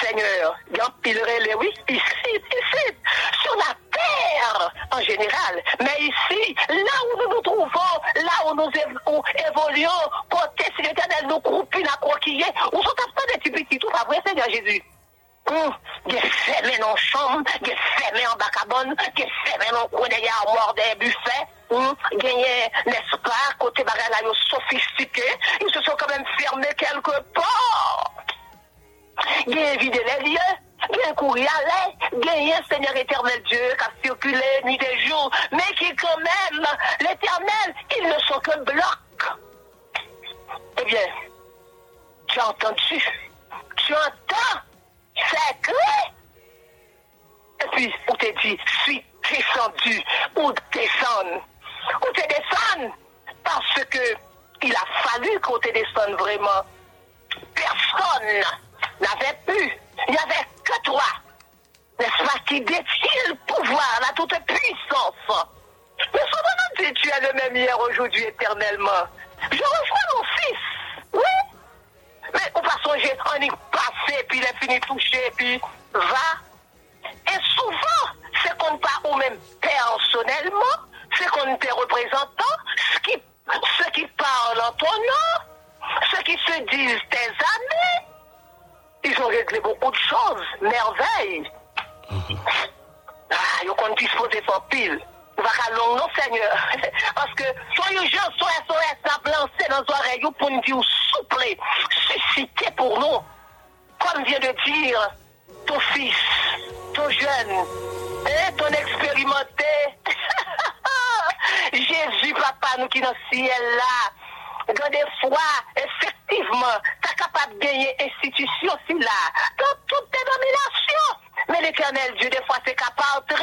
Seigneur, Jean Pileret, oui, ici, ici, sur la terre en général, mais ici, là où nous nous trouvons, là où nous évo- évoluons, côté si l'éternel nous croupit, la croquillée, où sont absents des petits tout, pas vrai, Seigneur Jésus? Hum, Des fermés dans la chambre, des fermés en bacabonne, des fermés dans le coin des armoires des buffets, hum, gagné, n'est-ce pas, côté bagage là, ils sont sophistiqués, ils se sont quand même fermés quelque les lieux, gagne courir à l'air, gagne un Seigneur éternel Dieu qui a circulé nuit et jour, mais qui quand même, l'éternel, ils ne sont que blocs. Eh bien, tu as entendu, tu entends, c'est clair. Et puis, on te dit, suis descendu, ou descendre. Ou te descendre, parce que il a fallu qu'on te descende vraiment personne n'avait pu. Il n'y avait que toi, n'est-ce pas, qui détient le pouvoir, la toute puissance. Mais cependant, tu tu es le même hier, aujourd'hui, éternellement. Je reçois mon fils, oui. Mais on va songer, on y passé, puis il est fini touché, puis va. Et souvent, c'est qu'on ne parle ou même personnellement, c'est qu'on t'est représentant, réglé beaucoup de choses, merveilles. Ah, ils ont disposé pour pile. Va qu'à long, non, Seigneur? Parce que, soyez gens, soit SOS, n'a lancé dans les oreilles pour nous dire souple, susciter pour nous. Comme vient de dire ton fils, ton jeune, hein, ton expérimenté. Jésus, papa, nous qui dans le ciel là. Dans des fois, effectivement, es capable de gagner institution si là, dans toutes tes dominations. Mais l'éternel Dieu, des fois, c'est capable de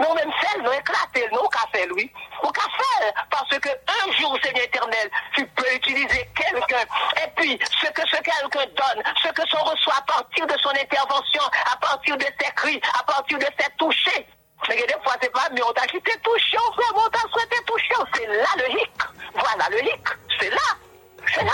nous même celle, nous éclater, nous, qu'a fait lui. Ou qu'a fait, parce que un jour, Seigneur éternel, tu peux utiliser quelqu'un. Et puis, ce que ce quelqu'un donne, ce que son reçoit à partir de son intervention, à partir de ses cris, à partir de ses touchés. Mais des fois, c'est pas, mais on t'a quitté touché, on t'a souhaité toucher. C'est là le hic. Voilà le hic. C'est là. C'est là.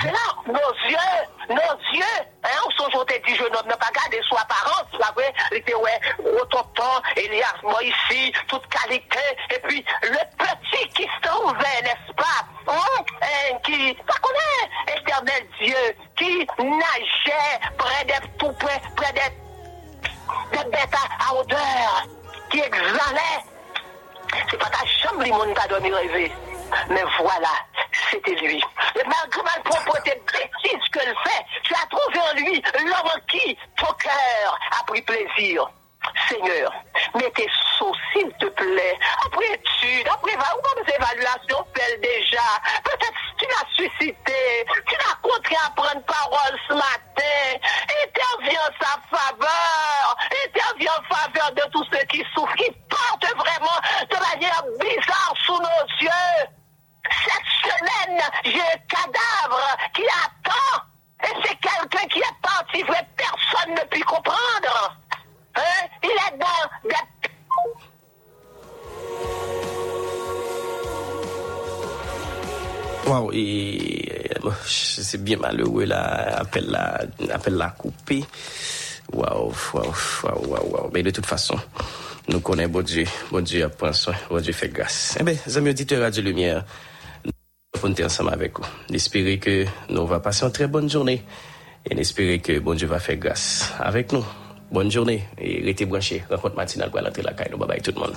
C'est là. Nos yeux, nos yeux. Hein, on on t'a dit, jeune homme n'a pas gardé son apparence. La vraie, il était, ouais, autant, Elias, ici, toute qualité. Et puis, le petit qui se trouvait, n'est-ce pas? Hein, hein, qui, ça connaît, éternel Dieu, qui nageait près des, tout près, près bêtes à, odeur, qui exhalait. C'est pas ta chambre, les monde t'a dormi rêver. Mais voilà, c'était lui. Et malgré ma propreté bêtise qu'elle fait, tu as trouvé en lui l'homme qui ton cœur a pris plaisir. Seigneur, mets tes sceaux, s'il te plaît. Après étude, après comme évaluations fait déjà. Peut-être tu l'as suscité, tu l'as contré à prendre parole ce matin. Interviens en sa faveur. Interviens en faveur de tous ceux qui souffrent, portent vraiment de manière bizarre sous nos yeux. Cette semaine, j'ai un cadavre qui attend. Et c'est quelqu'un qui est parti, vrai, personne ne peut comprendre. Hein? Il est dans des Waouh, et euh, c'est bien malheureux là, appel la, appel la coupé. Waouh, waouh, waouh, waouh, waouh. Mais de toute façon, nous connaissons bon Dieu, bon Dieu prend soin, bon Dieu fait grâce. Eh bien, amis auditeurs Radio Lumière, nous sommes ensemble avec vous. J'espère que nous va passer une très bonne journée et j'espère que bon Dieu va faire grâce avec nous. Bonne journée et restez branchés. Rencontre matinale pour l'entrée la caille. Bye bye tout le monde.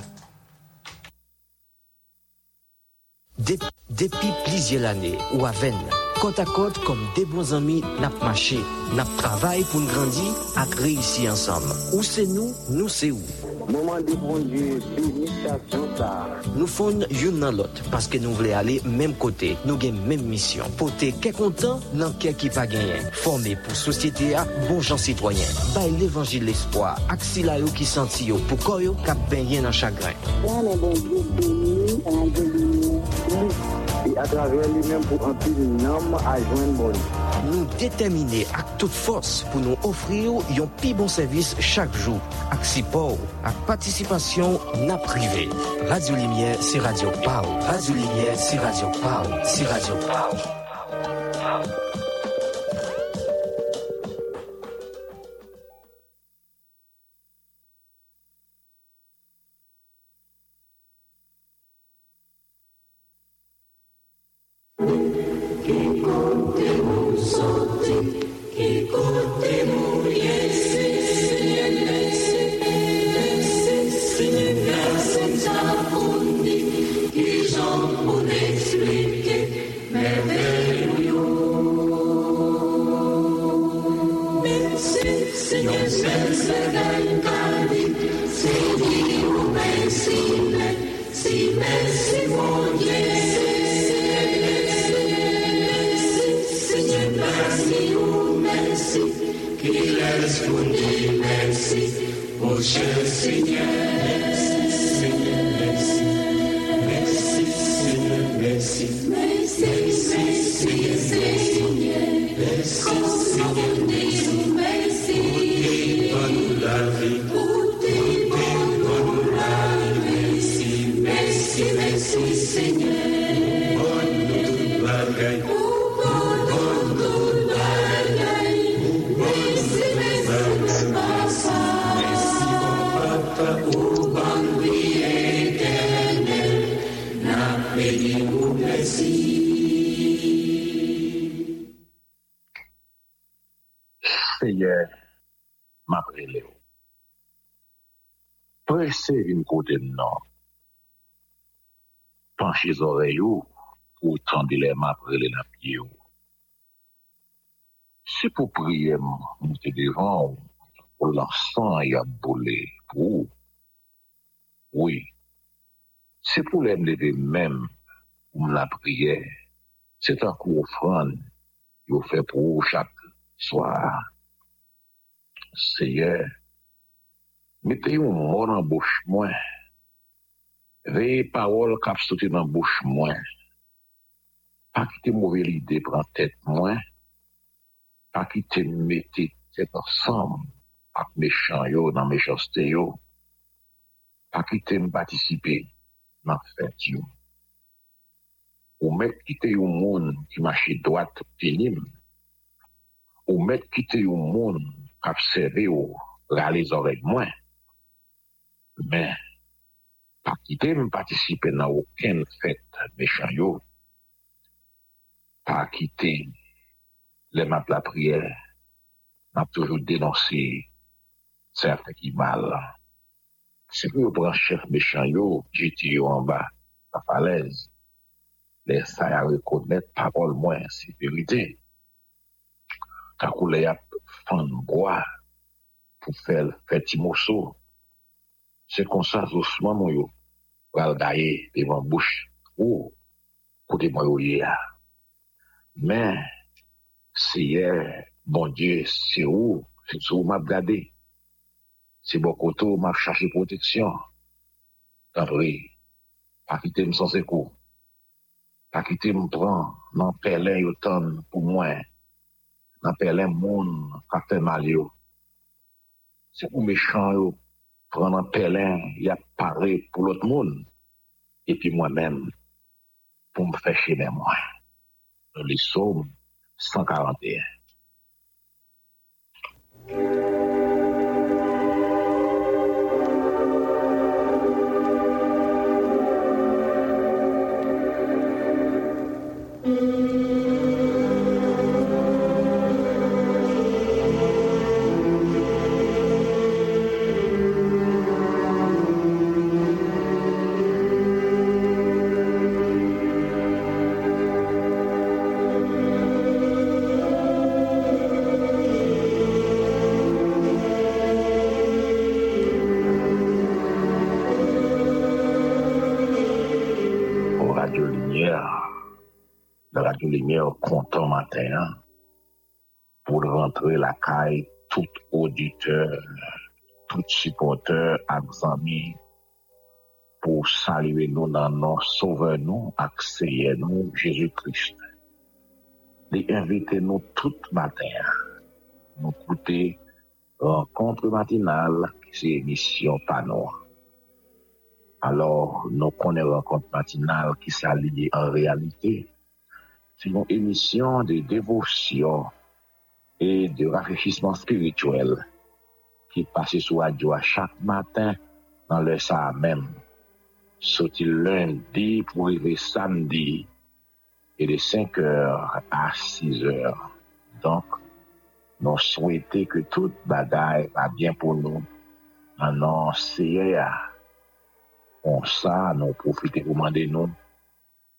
Dep- Depi plizye l'anè ou aven, kont a kont kom de bon zami nap mache, nap travay pou n'grandi ak reisi ansam. Ou se nou, nou se ou. Mouman di bon dieu, benitasyon sa. Nou foun yon nan lot, paske nou vle ale menm kote, nou gen menm misyon. Pote ke kontan, nan ke ki pa genyen. Forme pou sosyete a bon jan sitwoyen. Bay l'evangil l'espoi, ak sila yo ki santi yo, pou koyo kap benyen nan chagren. Ya men bon dieu, beni, anjeli, lise. E atraver li men pou anpil nanm a jwen bon. Nou detemine ak tout fos pou nou ofri yo yon pi bon servis chak jou. Ak sipo, ak patisipasyon nan prive. Radio Limière, se radio Pau. Radio Limière, se radio Pau. Se radio Pau. bouche zore yo pou tan dilema prele la pye yo. Se pou priye mouti devan pou lansan ya boule pou, ou, oui, se pou lem leve mem pou m la priye, se tan kou ofran yo fe pou ou chak swa. Seye, mette yon moun an bouch mwen Veye parol kap sote nan bouch mwen, pa ki te mouve lide pran tet mwen, pa ki te mette tet ansam ak mechan yo nan mechaste yo, pa ki te mbatisipe nan fet yo. Ou met kite yon moun ki mache doat tenim, ou met kite yon moun kap seve yo rale zorek mwen, men, pa kite m patisipe nan ouken fèt mechan yo, pa kite le map la priè, map toujou denonsi sèfè ki mal. Se pou yo pran chef mechan yo, jiti yo an ba, pa falez, le sa ya rekonèt parol mwen se verite. Kakou le yap fan mboa pou fel feti moso, se konsa osman mwen yo, wèl daye devan bouch. Ou kote mwen ou ye a. Men, siye, bon die, si ou, si sou map gade, si bo koto map chache proteksyon, tan pri, pa kite m san sekou, pa kite m pran, nan pelen yo ton pou mwen, nan pelen moun kakten mal yo, se pou mechan yo, pran nan pelen, ya pare pou lot moun, epi mwen men, pou m fèche men mwen. Le som 141. ak zami pou salive nou nan nou, sove nou, ak seye nou, Jezu Christ. Li invite nou tout mater, nou koute renkontre matinal ki se emisyon panou. Alors, nou konen renkontre matinal ki sa liye en realite, se nou emisyon de devosyon e de rafechisman spirituel ki pase sou adyo a chak matin nan lè sa mèm. Soti lundi pou rive samdi e de 5 or a 6 or. Donk, nou souwete ke tout bagay va bien pou nou nan nan seye a. On sa nou profite pou mande nou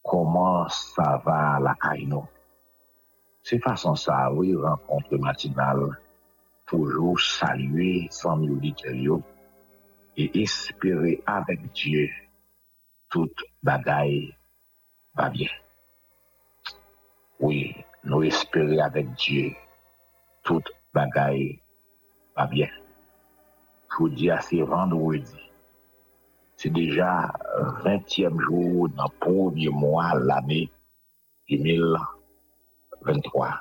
koman sa va la kay nou. Se fason sa, oui, renkontre matinal toujours saluer sans auditeurs et espérer avec Dieu toute bagaille va bien. Oui, nous espérer avec Dieu toute bagaille va bien. Je vous dis, c'est vendredi. C'est déjà 20e jour dans le premier mois de l'année 2023.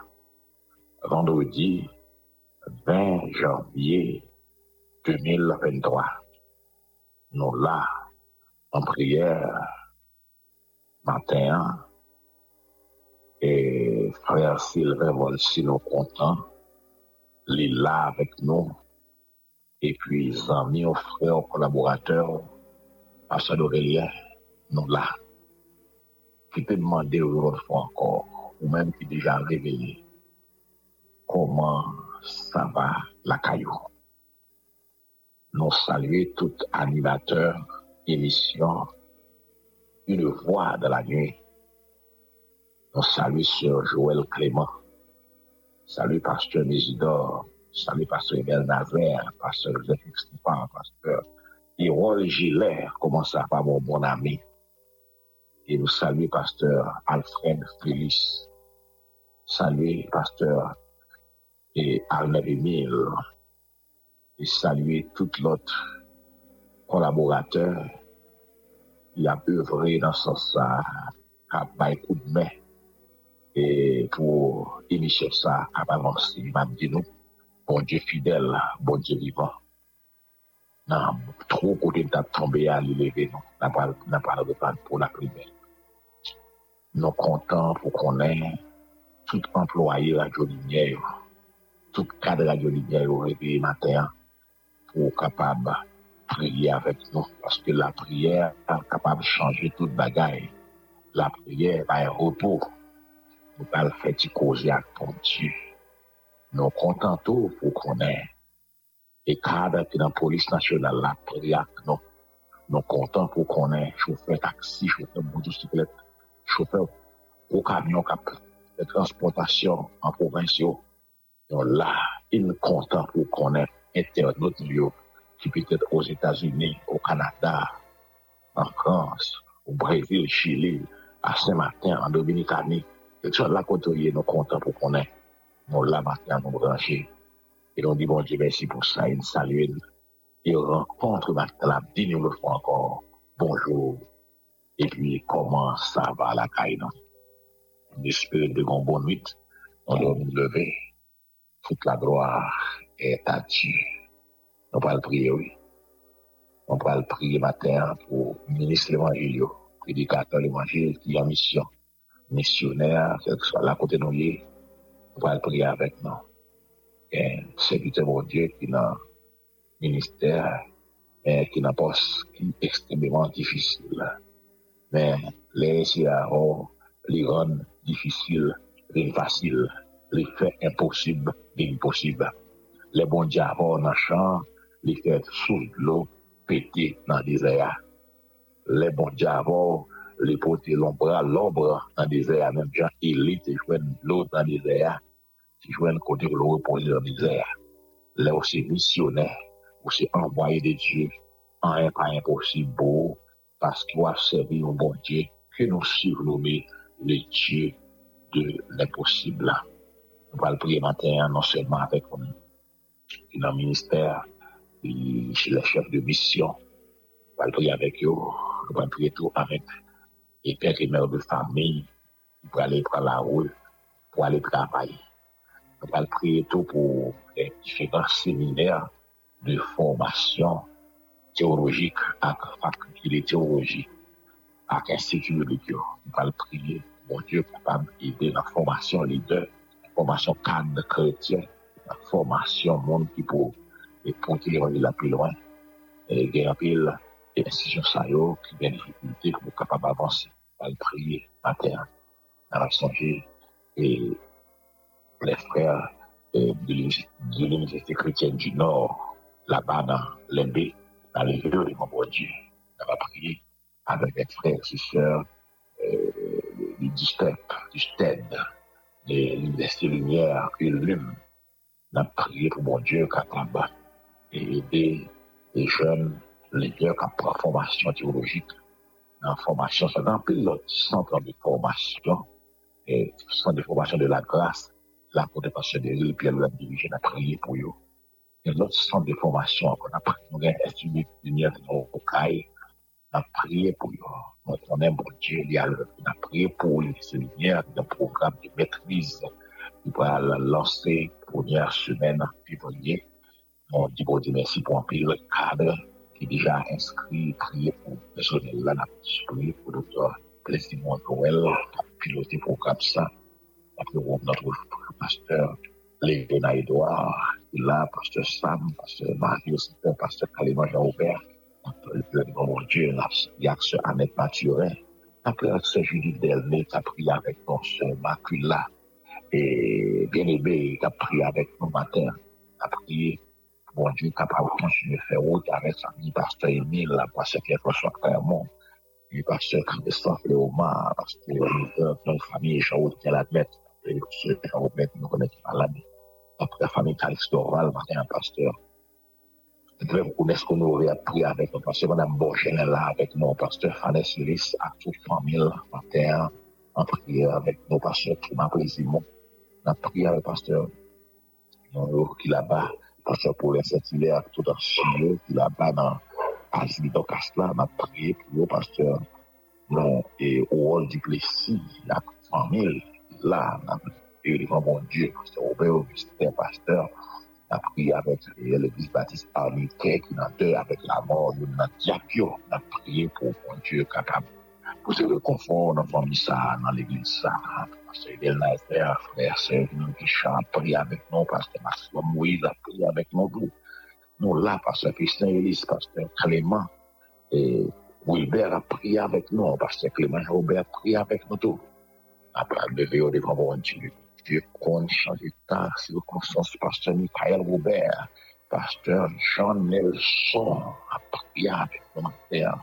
Vendredi 20 janvier 2023. Nous là, en prière, matin, et frère Sylvain Volsi nous content, il est là avec nous, et puis amis, frères, collaborateurs, Pasteur Aurélien, nous là, qui te demander une fois encore, ou même qui déjà réveillé, comment ça va la caillou. Nous saluons tout animateur, émission, une voix de la nuit. Nous saluons Sœur Joël Clément. Salut Pasteur Mésidor. Salut Pasteur Emel Nazaire. Pasteur Joseph Stéphane. Pasteur Hérol Gillet. Comment ça va mon bon ami? Et nous saluons Pasteur Alfred Félix. Salut Pasteur et à la lumière et saluer tout l'autre collaborateur qui a œuvré dans ce sens à bail coup de main et pour initier ça à avancer. m'a dit nous, bon Dieu fidèle, bon Dieu vivant. Nan, tro kote mta tombe a li leve nou, nan pala de pan pou la primer. Nou kontan pou konen tout employe la jolinye yo. tout kade la joli gen yo repeye mater pou kapab priye avèk nou. Paske la priye an kapab chanje tout bagay. La priye va yon repou. Nou pal feti koze ak ton di. Nou kontan tou pou konen. E kade ki nan polis nasyonal la priye ak nou. Nou kontan pou konen choufer taksi, choufer motosiklet, choufer pou kamyon kap de transportasyon an provinsyon. yon la, yon kontan pou konen internaut yo ki petèd os Etats-Unis, o Kanada, an Frans, ou Brésil, Chili, a Saint-Martin, an Dominikani, ek son la kontoye nou kontan pou konen, nou la matin nou branche, et nou di bon Dieu merci pou sa, yon saluye, yon renkontre matin la, di nou le fwa ankon, bonjour, et puis koman sa va la kainan. J'espère de bon bon nuit, an nou nou leve, Toute la gloire est à Dieu. On va le prier, oui. On va le prier matin pour le ministre de l'Évangile, prédicateur de l'Évangile qui est en mission missionnaire, quel que soit là côté nous on va prier avec nous. Et serviteur mon Dieu qui n'a ministère, mais qui n'a pas qui est extrêmement difficile. Mais les CAO, les rend difficile, les facile, les fait impossible, les impossible. Les bons le champ, les fait sous l'eau, péter dans le désert. Les bons diavots, les porter l'ombre, dans le désert, même gens élite, joignent l'eau dans le désert, si joignent côté le reposer dans le désert. Là aussi missionnaire, aussi envoyé de Dieu, en un pas impossible, parce qu'il va servir au bon Dieu, que nous suivons le Dieu de l'impossible. Nous allons prier matin, non seulement avec nous, dans le ministère, chez les chefs de mission. Nous allons prier avec eux, nous allons prier tout avec les pères et mères de famille, pour aller prendre la rue, pour aller travailler. Nous allons prier tout pour les différents séminaires de formation théologique à faculté théologie, à institut de Dieu. Nous allons prier, mon Dieu, capable d'aider la formation leader, la formation monde qui pour et pour qui est la plus loin. Et il y a un pile d'institutions ça yo, qui ont des difficultés pour capable d'avancer. On va prier matin, on va songer et les frères euh, de l'uni- de l'Université chrétienne du Nord, là-bas dans l'Embé, dans les lieux de Dieu. On va prier avec les frères et sœurs euh, du du STEP, du STED, l'université lumière et l'hume nan priye pou bon Diyo ka taban e ede e jen le Diyo ka pran formasyon teologik nan formasyon sa nan pil loti santran de formasyon e santran de formasyon de la grase la potepasyon de l'il pi alou la dirije nan priye pou yo e loti santran de formasyon kon apri nou gen estunik lumière nan priye pou yo on aime bon Dieu, il y a le- prié pour les lumière, un programme de maîtrise qui va lancer première semaine en février. On dit bon Dieu merci pour un pile cadre qui est déjà inscrit, prié pour le personnel là, prié pour le docteur Plessimon Noël, qui a piloté le programme ça. Après, on a notre pasteur Léona Edouard, est là, pasteur Sam, pasteur Mario, pasteur Caléman Jean-Aubert, le mon Dieu, il y a ce Annette Mathurin. Après, ce Judith Delné, qui a prié avec nous, ce Macula, et bien aimé, qui a prié avec nous matin, a prié, bon Dieu, capable de continuer à faire route avec sa vie, pasteur Émile, la pasteur Pierre-François Clermont, et pasteur Christophe Léomar, pasteur Oliver, notre famille, Jean-Aude, qui l'admette, et pasteur Jean-Aude, nous connaissons malade. Après, la famille Calix Dorval, matin, pasteur Mwen kones kon nou re apri avèk mwen pastor Madame Borgel la avèk mwen pastor Hannes Liss ak tout famil mater an pri avèk mwen pastor Touma Prezimon an pri avèk pastor yon lor ki la ba pastor Paulin Saint-Hilaire ak tout an chile ki la ba nan Azli Dokasla an pri pou yo pastor non e Ouol Diplessi ak famil la nan pri yon bon dieu pastor Robert Augustin pastor on a prié avec euh, l'église baptiste Armiquet, qui n'a deux avec la mort de notre Diapio, on a prié pour mon Dieu, capable pour se réconfort dans la famille ça, dans l'église ça. Pasteur Edel Nazer, frère, sœur, nous qui chante, priez avec nous, pasteur Maxime Moïse, a prié avec nous, nous. Nous là, pasteur Christian Elise, pasteur Clément, et Wilbert a prié avec nous, pasteur Clément Robert a prié avec nous tous. Après, levé au devant mon Dieu. Dieu compte changer ta circonstance, pasteur Michael Robert, pasteur Jean Nelson a prié avec matin.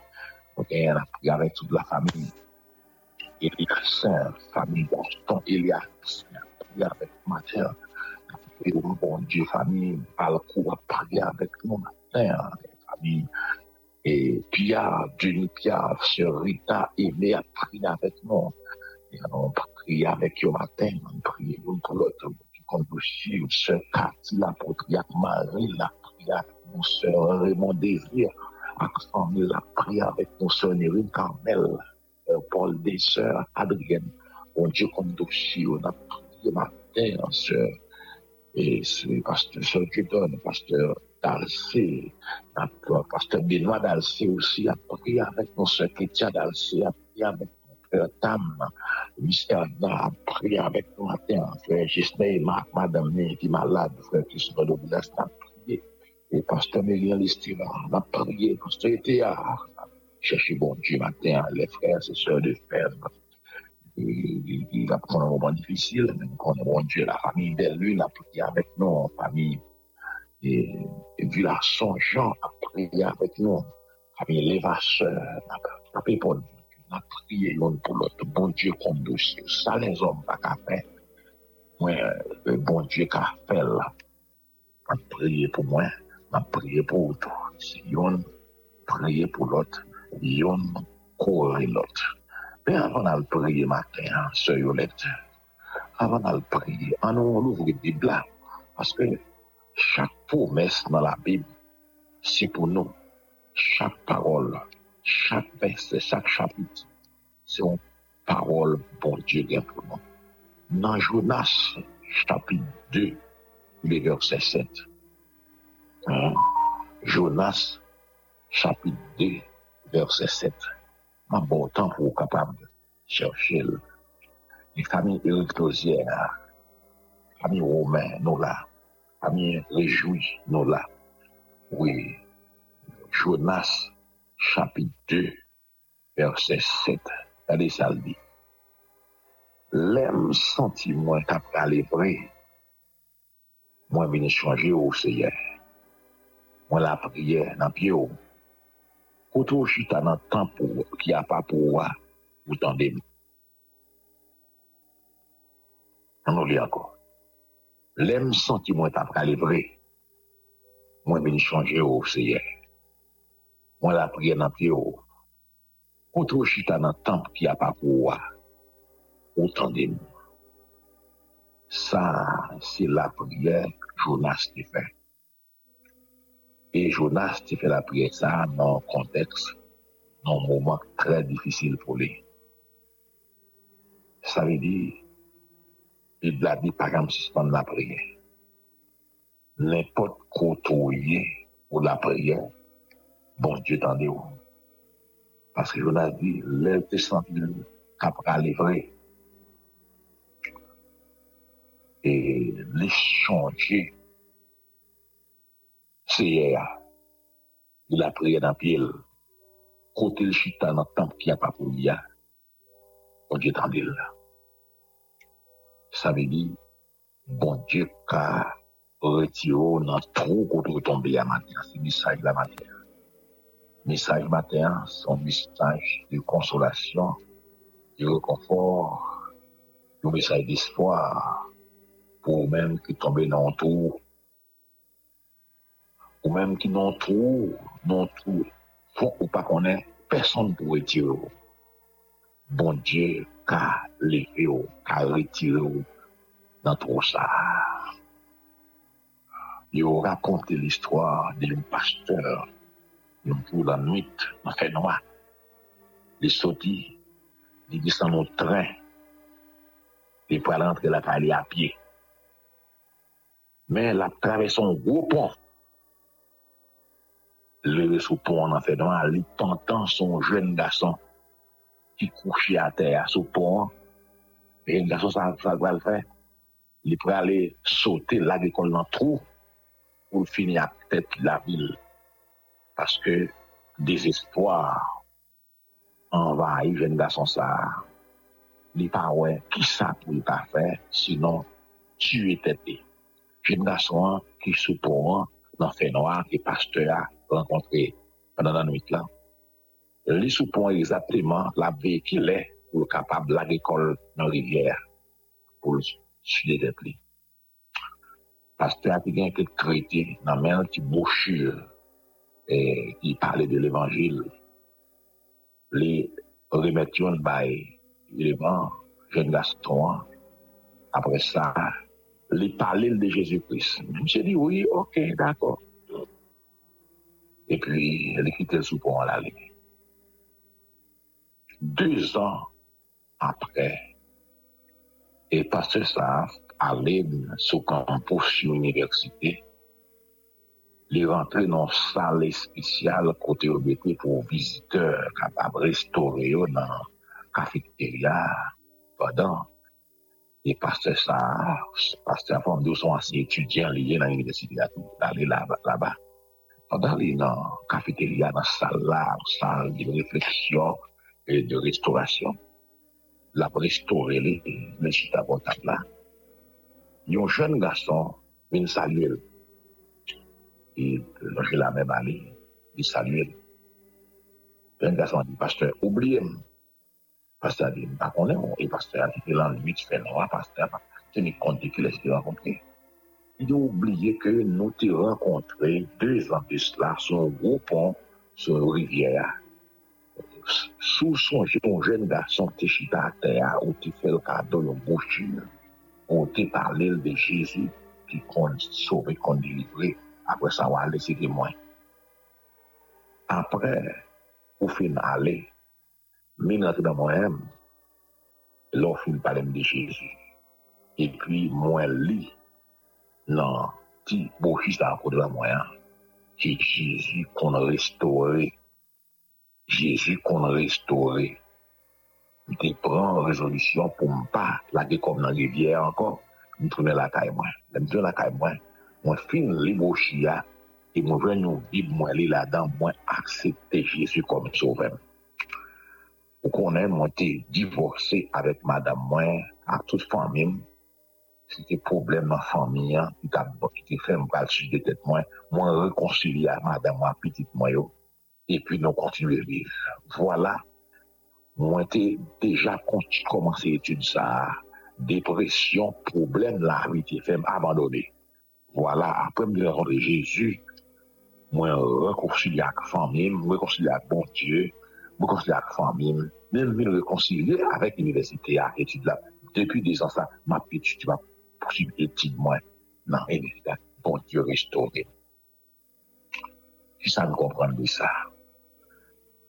Ok, on a prié avec toute la famille. Elias, famille Boston, Elias, a prié avec matin. Et oh, bon Dieu, famille, Alco a prié avec nous matin. Famille, et Pierre, Jenny Pierre, sœur Rita, Aimé a prié avec nous. Et on a prié avec eux matin, on prié l'un pour l'autre. Comme aussi, sœur Cathy, la prière Marie, la prière, mon sœur Raymond Désir, famille la prière avec nos sœurs Nérine Carmel, euh, Paul des sœurs, Adrienne. Bon Dieu, comme dossier, on a prié matin, sœur. Et c'est pasteur Sœur Dieudonne, pasteur Dalcé, pasteur Benoît Dalcé aussi a prié avec nos sœurs Kétia Dalcé, a prié avec mon frère Tam, Erna a prié avec nous matin, frère Gisney, Madame Né, qui est malade, frère Christophe Douglas a prié. Et pasteur Mérian Listina, a prié, pasteur Etéa, chercher bon Dieu matin, les frères et sœurs de frères. Il va prendre un moment difficile, mais nous connaissons bon Dieu, la famille d'Élu, la prié avec nous, famille et, et Villasson Jean a prié avec nous, famille Lévasseur, a prié pour nous, on a prié l'un pour l'autre, bon Dieu comme dossier, ça les hommes pas qu'à faire. Moi, le bon Dieu qu'a fait là, a prié pour moi, a prié pour tout. Si on prié pour l'autre, on courir l'autre. Mais avant de prier matin, sœur Yolette, avant de prier, on ouvre la Bible là. Parce que chaque promesse dans la Bible, c'est pour nous. Chaque parole, chaque verset, chaque chapitre, c'est une parole pour Dieu bien pour nous. Dans Jonas, chapitre 2, le verset 7. Hein? Jonas, chapitre 2, verset 7. Un bon temps pour capable de chercher les familles héréditosières, les familles romaines, nous là, les familles réjouies, nous là. Oui, Jonas, chapit 2, verset 7, kade sal di. Lem santi mwen kap kalivre, mwen vini chanje ou seye. Mwen la priye nan pye ou. Koto chita nan tan pou ki apapouwa, ou tan demi. An nou li anko. Lem santi mwen kap kalivre, mwen vini chanje ou seye. mwen la priye nan piye ou. Kontro chita nan tanp ki apakouwa, ou tan de nou. Sa, se la priye, Jonas te fe. E Jonas te fe la priye sa nan konteks, nan mouman tre difisil pou li. Sa ve di, e il la di pagam sispan la priye. Nèpot koto ye ou la priye, bon Diyo tande ou. Paske Jonas di, lèl te santil kap prale vre. E lè chanje seye a. Il apre nan piel. Kote l chita nan tanp ki apapou ya. Bon Diyo tande ou la. Sa ve di, bon Diyo ka retiro nan tro kote ou tombe ya mater. Se misaj la mater. Message matin, son message de consolation, de réconfort, le message d'espoir, pour même qui tombent dans le trou, ou même qui le trou, le trou, faut ou pas qu'on ait personne pour retirer. Bon Dieu, qu'a levé, qu'a retiré dans tout ça. Il a raconté l'histoire d'un pasteur, yon pou la nwit nan fè noua. Li soti, li disan nou tren, li pou al antre la pa li apye. Men la traveson gwo pon. Le re sou pon nan fè noua, li pantan son jen gason ki kouchi a ter sou pon. Jen gason sa, sa gwa l fè. Li pou al sote la ge kon nan trou pou fini a tèt la vil. Paske dezespoir anvayi jen gason sa. Li pa wè, ki sa pou li pa fè, sinon tue tete. Jen gason an ki sou pou an nan fè noa ki paste a renkontre panan nan nwit lan. Li sou pou an exactement la ve ki lè pou kapab la gekol nan rivyèr pou l'sude tete li. Paste a ki gen ket kreti nan men ki bouchur et qui parlait de l'évangile. Les remettions by l'élément jeune garçon après ça les parler de Jésus-Christ. J'ai dit oui, ok, d'accord. Et puis, elle quitté le soupon à la Deux ans après, et pasteur ça allait sur campus université, li rentre nan sal espesyal kote yo bete pou viziteur kapab restore yo nan kafeteria padan. E paste sa, paste a fom di ou son ansi etudyan liye nan universite la tou, dali la ba. Padan li nan kafeteria nan sal la, sal di refleksyon e de restaurasyon. La restore li, le chita kontak la. Yon jen gason, vin salye l. Et j'ai la même année, il salue. Un garçon dit, pasteur, oubliez-moi. Pasteur dit, pas qu'on est, et pasteur a dit, l'an 8 fait noir, pasteur, tenez compte de qui l'est rencontré. Il a oublié que nous t'avons rencontré deux ans de cela sur un gros pont, sur une rivière. Sous son jeune garçon, qui chita à terre, où tu fais le cadeau, une bouchure. on te parle de Jésus qui qu'on sauvé, qu'on délivré. apre sa wale sigi mwen. Apre, ou fin ale, min rentre nan mwen hem, lò fin palem de Jezi. E pi mwen li nan ti bochis nan akode la mwen an, ki Jezi kon restore, Jezi kon restore, mte pran rezolisyon pou mpa lage kom nan rivyer ankon, mtrounen la kay mwen. Mtrounen la kay mwen, Moi, fin les bouchia et je moi, aller là-dedans, moi, accepter Jésus comme sauveur. Ou qu'on ait monté divorcé avec madame à toute famille, c'était problème dans la famille, hein, t'a qui t'a fait me battre de tête moi, moi réconcilier à madame et puis nous continuer à vivre. Voilà. Moi, t'ai déjà conti- commencé étude ça, dépression, problème, la vie, t'ai fait m'abandonner. Voilà, après me rencontrer Jésus, moi, réconcilier avec la famille, réconcilier avec bon Dieu, réconcilier avec la famille, même me réconcilier avec l'université, à étude là. Depuis des ans, ça, ma petite, tu vas poursuivre étude, moi, dans l'université, bon Dieu restauré. Si ça me comprend de ça.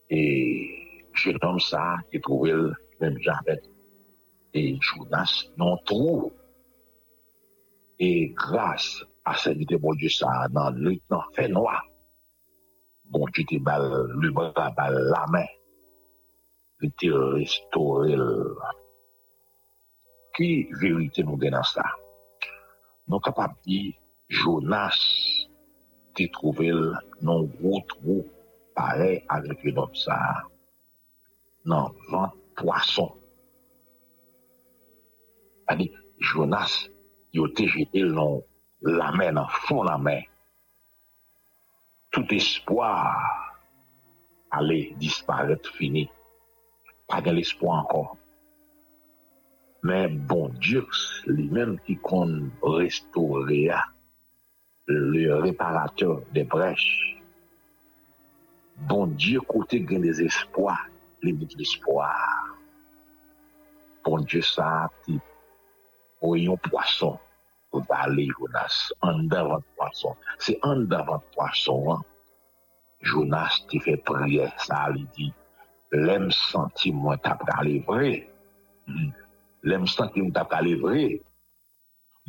Et jeune homme, ça, qui trouvé le même Javet et Jonas, non trop. Et grâce a servite bon die sa nan lè nan fè noa. Bon die te bal lè bra bon bal la men. Lè te restore lè. Ki verite nou gen an sa? Nou kapap di Jonas te trouvel nan gwo trou pare avèk yon ob sa nan vant poason. Ani, Jonas yo te jetel nan la main, dans fond de la main. Tout espoir allait disparaître, fini. Pas de l'espoir encore. Mais bon Dieu, lui-même qui compte restaurer le réparateur des brèches. Bon Dieu, côté gain des espoirs, limite l'espoir. Bon Dieu, ça, qui voyons poisson, pou pale Jonas an davant poason. Se an davant poason an, Jonas ti fe priye sa li di, lem santi mwen tap kale vre. Hmm. Lem santi mwen tap kale vre.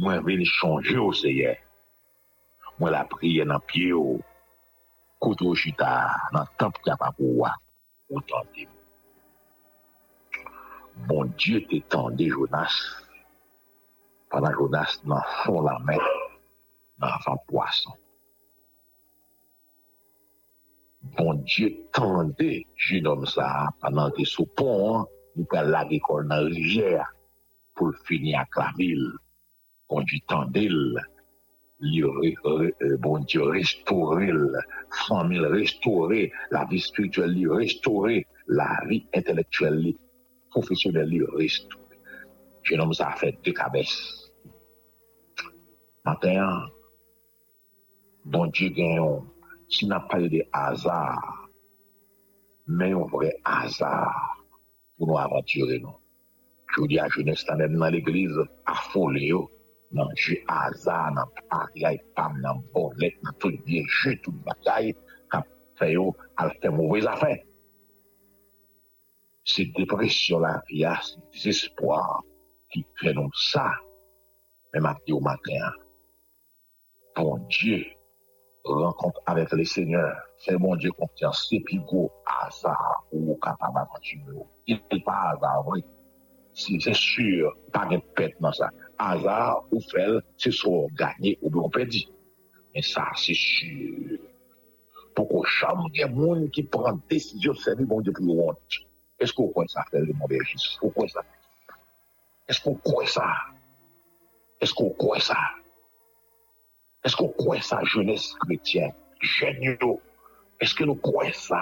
Mwen veni chanje ou seye. Mwen la priye nan pie ou. Koutou chita nan tanp kapapou wak. Ou tante. Bon Diyo te tende Jonas. Fada Jonas nan fon la men nan avan poason. Bon Diyo tende jenom sa panan te sou pon, nou ka lage kol nan rijer pou fini ak la vil. Bon Diyo tende l, bon Diyo restore l, famil restore, la vi spirituel li restore, la vi intelektuel li, profesyonel li restore. Jenom sa a fet de kabes. Nan te an, bon di gen yon, si nan pale de azar, men yon vre azar pou nou avanture nou. Jodi a jounes tan den nan l'eglize, a fol yo, nan je azar, nan paryay, pam, nan bolet, nan tout vieje, tout bagay, kap fe yo al te mouvez afen. Se depresyon la viya, se desespoir ki fe nou sa, men mati ou maten an. Matin, bon Dieu, rencontre avec le Seigneur, c'est mon Dieu confiance, c'est plus gros hasard ou capable d'aventurer. Il n'est pas hasard, oui. C'est c'est sûr, pas de pète dans ça. Hasard ou fait, c'est soit gagné ou bien perdu. Mais ça, c'est sûr. Pour qu'au chambre, il a des gens qui prennent décision de servir mon Dieu le honte. Est-ce qu'on croit ça fait le mon? Pourquoi ça? Est-ce qu'on croit ça? Est-ce qu'on croit ça? Esko kwen sa jounes kretyen? Jen yo. Eske nou kwen sa?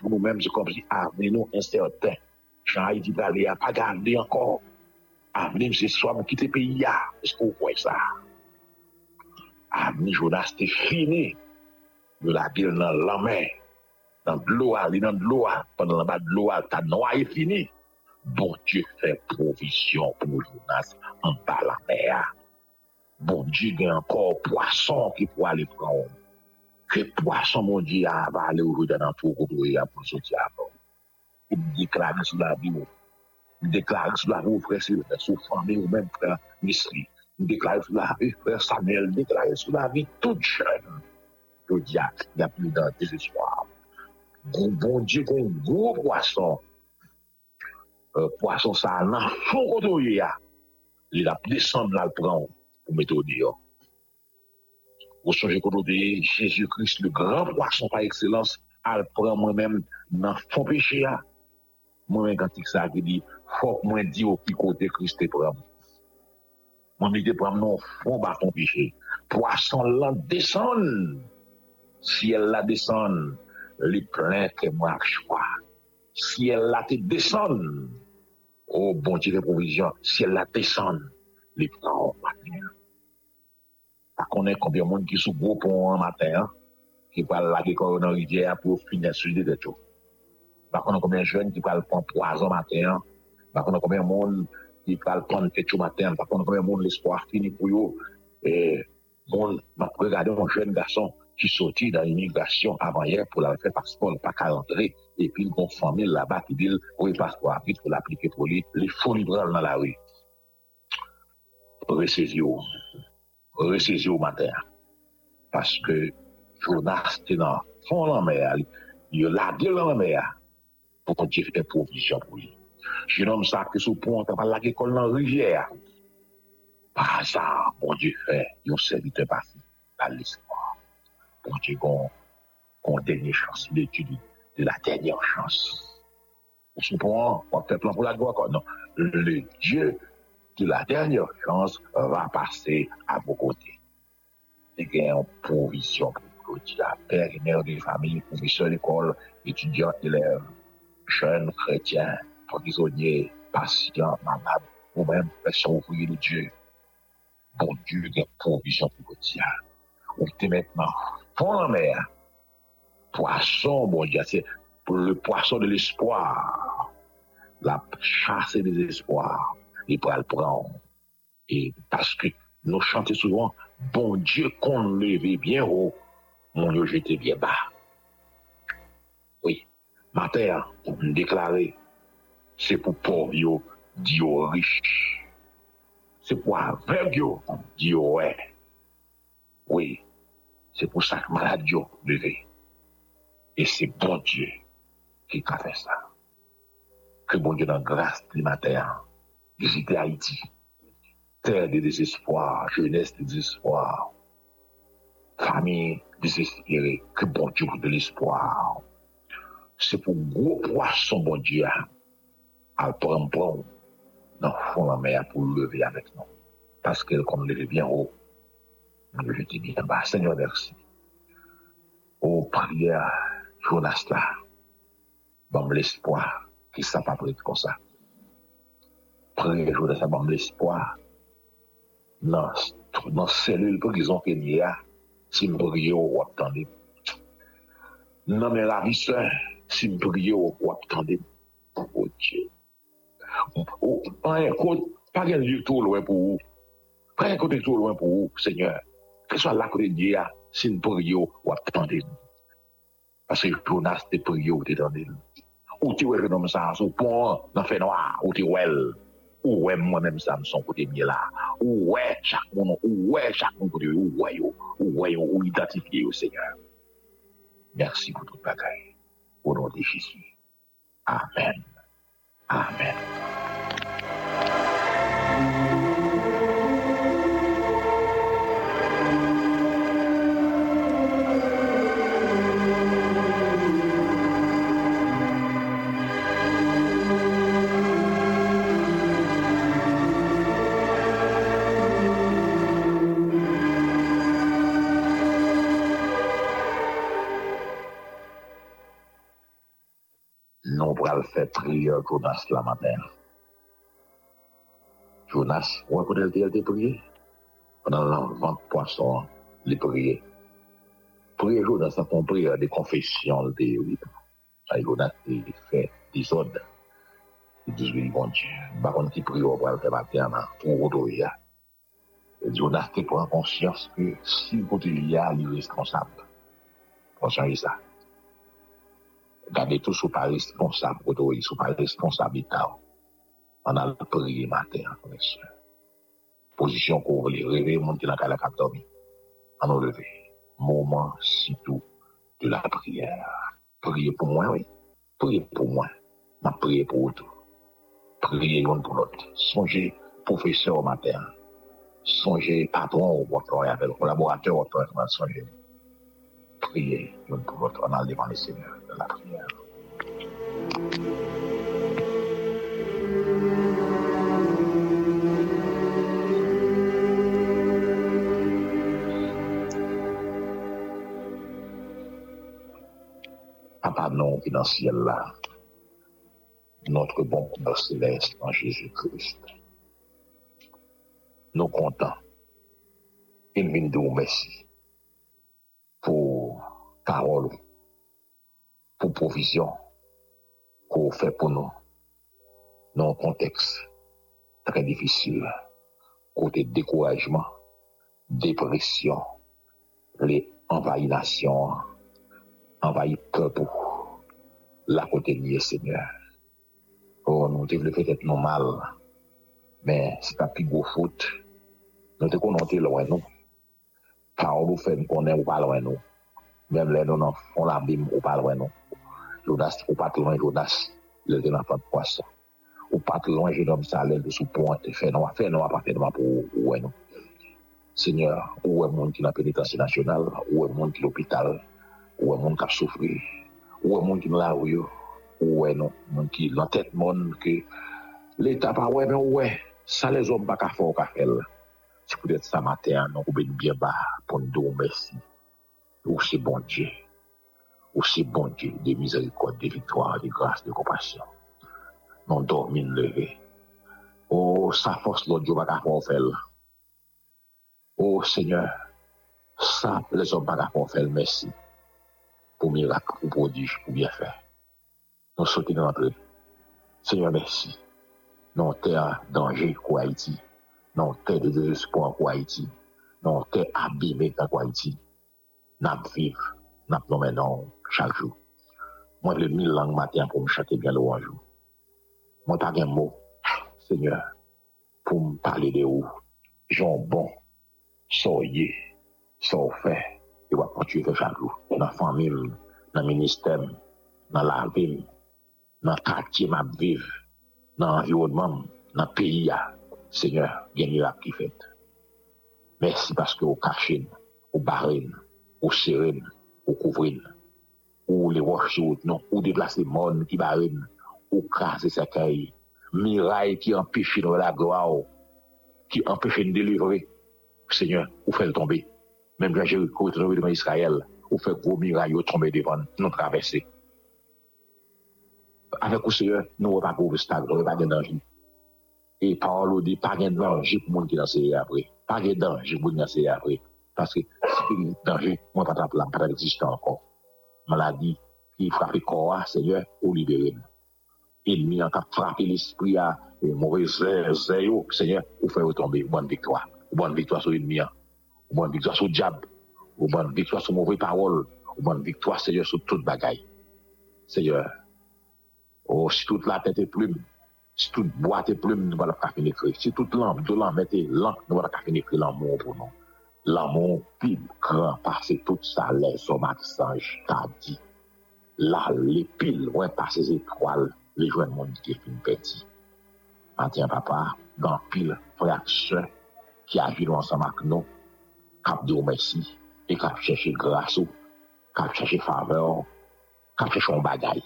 Pou nou menm se kom si avnen nou inserten. Jan ay di dali a pa gande ankon. Avnen mse swa mou kite pe ya. Esko kwen sa? Avnen jounas te fini. Yo la bil nan lamen. Nan bloa, li nan bloa. Pendan nan ba bloa, ta noa e fini. Bon, Diyo fè provisyon pou jounas an pa la mea. bon di gen ankor poason ki pou ale pran om. Ke poason bon di a avale ou rou den anpou koto e apon soti apon. Ou mi deklare sou la bi ou. Mi deklare sou la bi ou frese sou fande ou men pre misri. Mi deklare sou la bi pre Samuel. Mi deklare sou la bi tout chen. Yo di a, y api nan desespoir. Bon di kon gwo poason. Poason sa nan fou koto e a. Li la pli san blan pran om. ou meto diyo. Ou sonje koto de Jésus Christ, le gran poisson par excellence, al pran mwen men nan fon peche ya. Mwen men kantik sa ki di, fok mwen di ou ki kote Christ te pran. Mwen mi te pran nan fon baton peche. Poisson lan deson. Si el la deson, li plen ke mwen ak chwa. Si el la te deson, ou oh bon ti de provision, si el la deson, li pran ou paten. a konen konbyen moun ki sou gwo pon an maten an, ki pral lage koron an rivye an pou finye suje de tcho. Ba konen konbyen jen ki pral pon poazan maten an, ba konen konbyen moun ki pral pon tcho maten an, ba konen konbyen moun l'espoir fini pou yo, e moun, ma pou regade moun jen gason ki soti dan imigrasyon avan yer pou la refe paspon, pa ka rentre, epi l kon famil la ba ki dil, ou e paspon apit pou la aplike pou li, li founi bral nan la we. Resez yo. Ressaisir au matin. Parce que Jonas était dans fond de la mer, il a lagué dans la mer pour Dieu fait provision pour lui. Je nomme ça que sous pont, t'as pas la école dans la rivière. Par hasard, bon Dieu fait, il a serviteur passé par l'espoir. Bon Dieu, qu'on qu'on dernière chance, l'étude de la dernière chance. Se prend, on fait plan pour la gloire, non. Le Dieu de la dernière chance va passer à vos côtés. Et qu'il une provision pour Dieu, père et mère des familles, professeurs d'école, étudiants, élèves, jeunes chrétiens, prisonniers, patients, malades, ou même personnes ouvriers de Dieu. Bon Dieu, une provision pour Dieu. On était maintenant fond la mer. Poisson, bon Dieu, c'est le poisson de l'espoir. La chasse des espoirs. Il pourra le prendre. Et parce que nous chantons souvent, bon Dieu qu'on levait bien haut, mon Dieu j'étais bien bas. Oui, ma terre, pour me c'est pour pauvre, Dieu riche. C'est pour aveugle, Dieu ouais. Oui, c'est pour ça que malade Dieu levé. Et c'est bon Dieu qui a fait ça. Que bon Dieu dans grâce du matin, visiter Haïti. Terre de désespoir, jeunesse de désespoir, famille désespérée. Que bon Dieu de l'espoir. C'est pour gros poisson, bon Dieu, à prendre prendre dans le fond de la mer pour lever avec nous. Parce que comme lever bien haut, je dis bien bas, Seigneur, merci. Oh, prière, Jonas là, bon l'espoir, qui être comme ça. prejou de sa bande l'espoir nan, nan selul pou gizon ke ni a simpriyo wap tande nan men la vise simpriyo wap tande ou tje ou an ekot pa gen di tou lwen pou ou pa gen kote tou lwen pou ou seigneur, ke so la kote ni a simpriyo wap tande Pase Jonas te priyo te tande. Ou te wè genom sa, sou pon nan fè noa, ou te wèl. ouwe mwen mèm sa mson kote mye la, ouwe chak moun, ouwe chak moun kote yo, ouwe yo, ouwe yo, ou identifiye yo, Seigneur. Mersi pou tout bagay. Au nom de Jésus. Amen. Amen. Pral fè Jonas la matin. Jonas, wè kote el te el te priye? Pendant la vente poisson, li priye. Priye Jonas a ton prière de confession le te oui. Sa Jonas te fè disode. Il dit, oui, bon Dieu. Par contre, qui prie au le faire matin, pour retrouver. Et Jonas te prend conscience que si le côté il y a, il est responsable. Pour changer ça. Gardez tout sous pas responsable, retrouver, sous pas responsable On a prié matin, frère Position qu'on veut rêver, monter dans la cap dormi. On a levé. Moment, si tout, de la prière. Priez pour moi, oui. Priez pour moi. Ma prière pour vous. Priez l'un pour l'autre. Songez, professeur au matin. Songez, patron ou votre avec le collaborateur au travail. Songez. Priez l'un pour l'autre. On a devant le Seigneur de la prière. Papa non qui dans ciel là, notre bon Père céleste en Jésus-Christ. Nous comptons et nous merci pour parole, pour provision qu'on fait pour nous dans un contexte très difficile, côté découragement, dépression, les envahinations, envahit peuple la côté liée, Seigneur. Oh, nous devons peut-être nous mal, mais c'est pas plus gros faute. Nous te connaissons loin nous. Parole nous fait nous connaître ou pas loin nous. Même les nous font la bim ou pas loin nous. Jonas, ou pat lon Jonas, le de l'enfant de poisson. Ou pat lon jenom sa lè de sou pointe, fè nou a fè nou a patè nou a pou ouè nou. Seigneur, ou wè moun ki nan pénitensi nasyonal, ou wè moun ki l'opital, ou wè moun kap soufri, ou wè moun ki nan la ou yo, ou wè nou, moun ki nan tèt moun ki l'Etat pa wè men wè, sa lè zon baka fò ou ka fèl. Si pou det sa mater, nou koube nou bie ba, pou nou do ou mersi. Ou se bon Dje. C'est bon Dieu de miséricorde, de victoire, de grâce, de compassion. Nous dormons lever. Oh, sa force, l'autre Dieu, pas qu'à faire. Oh, Seigneur, ça, les hommes pas qu'à faire, merci pour miracle, pour prodige, pour bien faire. Nous sautons dans notre Seigneur, merci. Non terre danger pour Haïti. Non terre de désespoir pour Haïti. Non terre abîmée pour Haïti. Nous vivre, nous maintenant chak jou. Mwen vle mil lang maten pou m chate gen lo anjou. Mwen pa gen mou, seigneur, pou m pale de ou, jon bon, so ye, so fe, e wap kontu ve chak jou. Nan famim, nan ministem, nan lavim, nan kati map viv, nan environman, nan peyi ya, seigneur, gen mirak ki fet. Mersi paske ou kachin, ou barin, ou sirin, ou kouvrin, ou les roches non, ou déplacer le monde qui barrent, ou craser sa caille, miraille qui empêche la gloire, qui empêche de délivrer. Seigneur, vous faites tomber. Même quand j'ai retrouvé devant Israël, ou fait gros miraille, ou tomber devant, nous traverser. Avec vous, Seigneur, nous n'avons pas de obstacle, nous pas de danger. Et parole dit, pas de danger pour monde qui dans ces après. Pas de danger pour dans ces après. Parce que si il y a danger, moi, pas de pas d'exister encore. Maladie qui frappe le corps, Seigneur, ou libérer. Ennemi en cas frappé l'esprit à mauvais zéro, Seigneur, ou fait retomber, bonne victoire. Bonne victoire sur l'ennemi ou bonne victoire sur le diable, bonne victoire sur mauvaise parole, ou bonne victoire, Seigneur, sur toute bagaille. Seigneur, oh, si toute la tête est plume, si toute boîte est plume, nous allons pas finir Si toute lampe, de lampe est lampe, nous allons pas finir l'amour pour nous. L'amon pib kran pase tout sa lè son matsanj ta di. La lè pil wè pase zétroal lè jwen moun di te fin peti. Antyen papa, dan pil fraksyon ki ajiron sa mak nou, kap di ou mesi, e kap chèche grasou, kap chèche faveur, kap chèche ou bagay.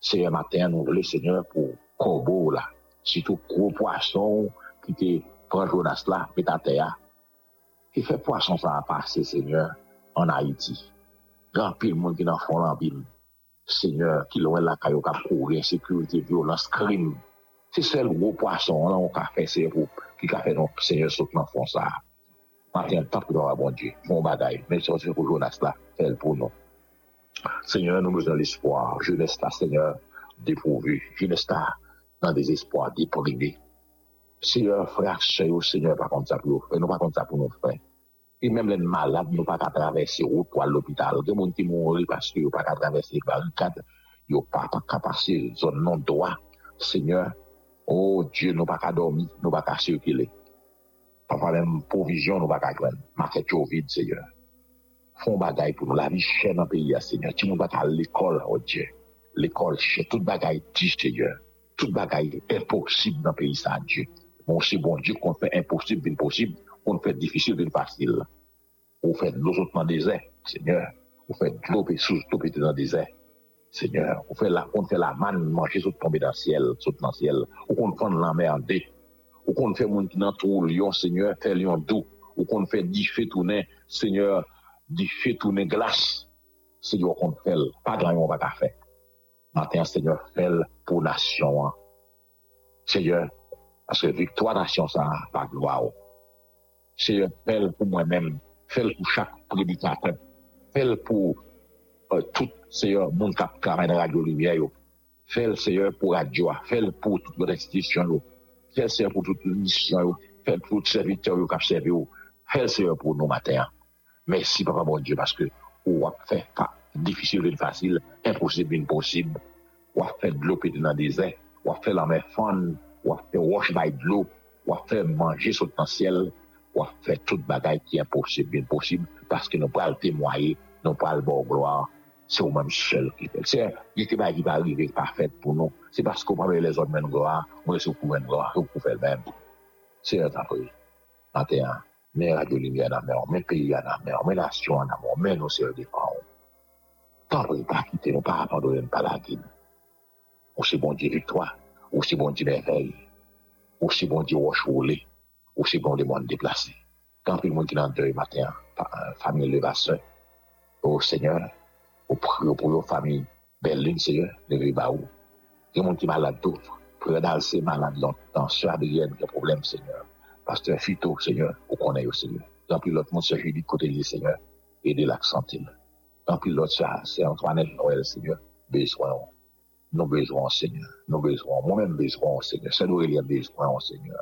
Seye maten nou vle seigneur pou kobo la, sitou kou poason ki te pranjou nas la, petatea, à. Qui fait poisson ça a passé, Seigneur, en Haïti. Grand pile monde qui dans fond l'ambile. Seigneur, qui loin la caillou cap courir, insécurité, violence, crime. C'est seul gros poisson là, on a fait, c'est pour, qui a fait donc, Seigneur, saute dans fond ça. Matin, tant que dans bon Dieu, mon bagaille, mais c'est pour Jonas là, elle pour nous. Seigneur, nous besoin l'espoir. Jeunesse là, Seigneur, dépourvu. Jeunesse là, dans des espoirs déprimés. Seigneur, frère, Seigneur, Seigneur, pas contre ça pour nous frères, nous pas contre ça pour nos frères. Et même les malades, nous pas qu'à traverser route pour l'hôpital. Des gens qui mourent parce qu'ils n'ont pas qu'à traverser les barricades, ils n'ont pas qu'à passer zone non droit. Seigneur, oh Dieu, nous pas qu'à dormir, nous pas qu'à circuler. Parfois même provision, nous pas qu'à prendre. Marquette au vide, Seigneur. Fon bagay pou nou la vi chè nan peyi ya, Seigneur. Ti nou baka l'ekol, o oh Dje. L'ekol chè, tout bagay ti, Seigneur. Tout bagay imposib nan peyi sa, Dje. Bon, c'est bon Dieu qu'on fait impossible, impossible, qu'on fait difficile, facile. On fait de l'eau dans le désert, Seigneur. On fait de l'eau sous tout dans le désert. Seigneur, on fait la, on fait la manne manger sous tomber dans le ciel, sous dans le ciel. Ou qu'on fait l'emmerder. Ou qu'on fait mon dans tout lion, Seigneur, fait lion doux. Ou qu'on fait dix feux tourner, Seigneur, dix feux tourner glace. Seigneur, qu'on fait, pas grand on va pas faire. Matin, Seigneur, fait pour nation. Seigneur, Aske viktoanasyon sa pa gloa ou. Se pel pou mwen men, pel pou chak predikaten, pel pou euh, tout seye moun kap kamen radio lumiye yo, fel seye pou radio a, fel pou tout bon institisyon yo, fel seye pou tout misyon yo, fel pou tout serviteur yo kap serve yo, fel seye pou nou mater. Mersi papa bon Diyo, paske ou wap fe pa, difisil vin fasil, imposib vin posib, wap fe glopit nan dezè, wap fe la mer fon, wap fè wosh bay dlo, wap fè manje sot nan siel, wap fè tout bagay ki yon posib, bin posib, paske nou pral temoye, nou pral bon gloa, se ou mèm sel ki fè. Se, yon te bagay va arrive parfèt pou nou, se paske ou pral le zon men gloa, mwen se ou pou men gloa, ou pou fè l'mèm. Se yon ta fè, nan te an, men radyo limye nan mè, men peyi nan mè, men nasyon nan mè, men nou se yon defan ou. Tan pou yon pa kite, nou pa apandonen pa la gine. Ou se bon diri toa, victoire, aussi bon Dieu merveille, aussi bon Dieu roche roulé, aussi bon des monde déplacé. Quand tout le monde qui dans le deuil matin, famille le bassin, au Seigneur, au prier pour leur famille, belle lune, Seigneur, le baou. Il y a gens qui sont malades d'autres, frère d'Alcé malade, tension, Adrienne, qui problème, Seigneur. Pasteur Fito, Seigneur, au connaît au Seigneur. Tant pis l'autre monde, c'est Julie côté du Seigneur, aider l'accenter. Tant pis l'autre, c'est Antoinette Noël, Seigneur, besoin. Nous besoin, Seigneur. Nous besoin. Moi-même besoin, Seigneur. Nous, il y a besoin, Seigneur.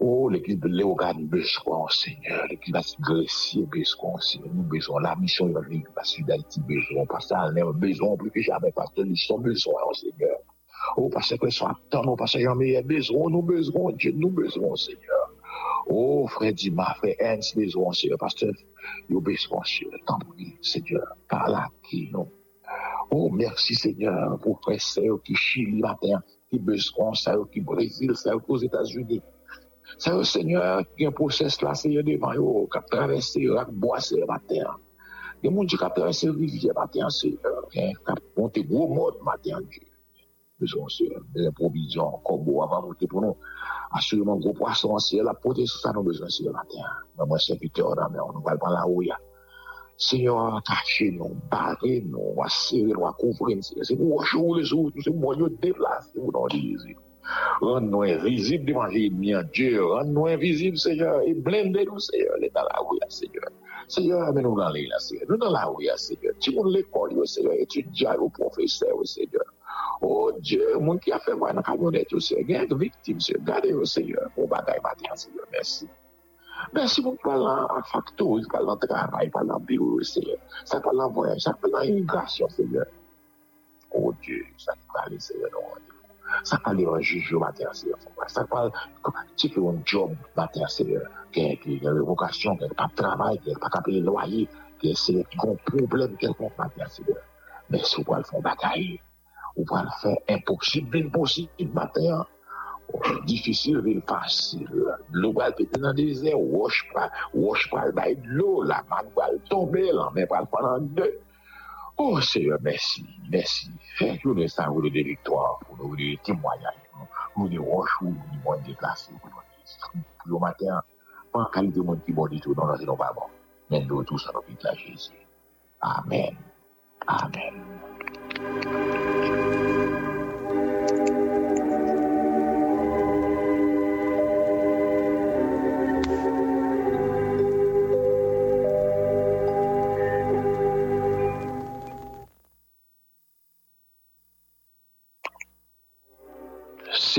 Oh, l'église de Léogane, besoin, Seigneur. L'église de Grecier, besoin, Seigneur. Nous besoin. La mission évangélique, la Sud d'Haïti, besoin. Pasteur Alner, besoin plus que jamais. Pasteur Lisson, besoin, Seigneur. Oh, parce que sont attendons, parce que jamais besoin, nous besoin, Dieu, nous besoin, Seigneur. Oh, frère Dima, frère Ernst, besoin, Seigneur. Pasteur, nous besoin, Seigneur. Tant pis, Seigneur. Par là, qui nous. Oh, mersi Seigneur, pou fè sè yo ki Chili matin, ki Besron, sè yo ki Brésil, sè yo ki os Etats-Unis. Sè yo Seigneur, gen proses la sè yo devan yo, kap travesse yo ak boase matin. Gen moun di kap travesse rivye matin, sè yo kap ponte gwo mod matin di. Beson sè, bezè provizyon, kobo avan mouti pou nou. Asyouman gwo poason sè, la pote sè sa nou bezon sè yo matin. Mwen mwen sè pite oran, mwen mwen valpan la ou ya. Se yo akache nou, bare nou, asere nou, akouvre nou, se pou wachou le sou, se pou yo deplase nou nan dizi. Ran nou invizib di manje miyan Diyo, ran nou invizib sejor, e blende nou sejor, le nan la ouya sejor. Sejor amen nou nan le la sejor, nou nan la ouya sejor, ti moun lekol yo sejor, etudya yo profese yo sejor. O oh, Diyo, moun ki a fe mwen nan kamyonet yo sejor, gen ek viktim sejor, gade yo sejor, ou bagay mati an sejor, mersi. Ben, si moun pal an faktor, pal an travay, pal an biro, sa pal an voyaj, sa pal an imigrasyon, seigneur. Oh, Dieu, sa pal an seigneur, non, sa pal an jujou mater, seigneur. Sa pal, ti fè yon job mater, seigneur, gen revokasyon, gen pap travay, gen pa kapè yon loye, gen se yon problem, gen kon mater, seigneur. Ben, sou pal fon bataye, ou pal fè impoksib, impoksib mater, Difisil vil fasil. Lou bal pete nan dese, wosh pal, wosh pal bay dlo, la man bal tombe, lan men pal panan de. Oh Seigneur, mersi, mersi. Fèk yo de san voulou de viktor, voulou de timoyaj, voulou de wosh, voulou de moun deklasi, voulou de strip, yo mater, pan kalite moun ki bon ditou, non nan se non pa bon. Men do tou sa nopit la Jezi. Amen. Amen.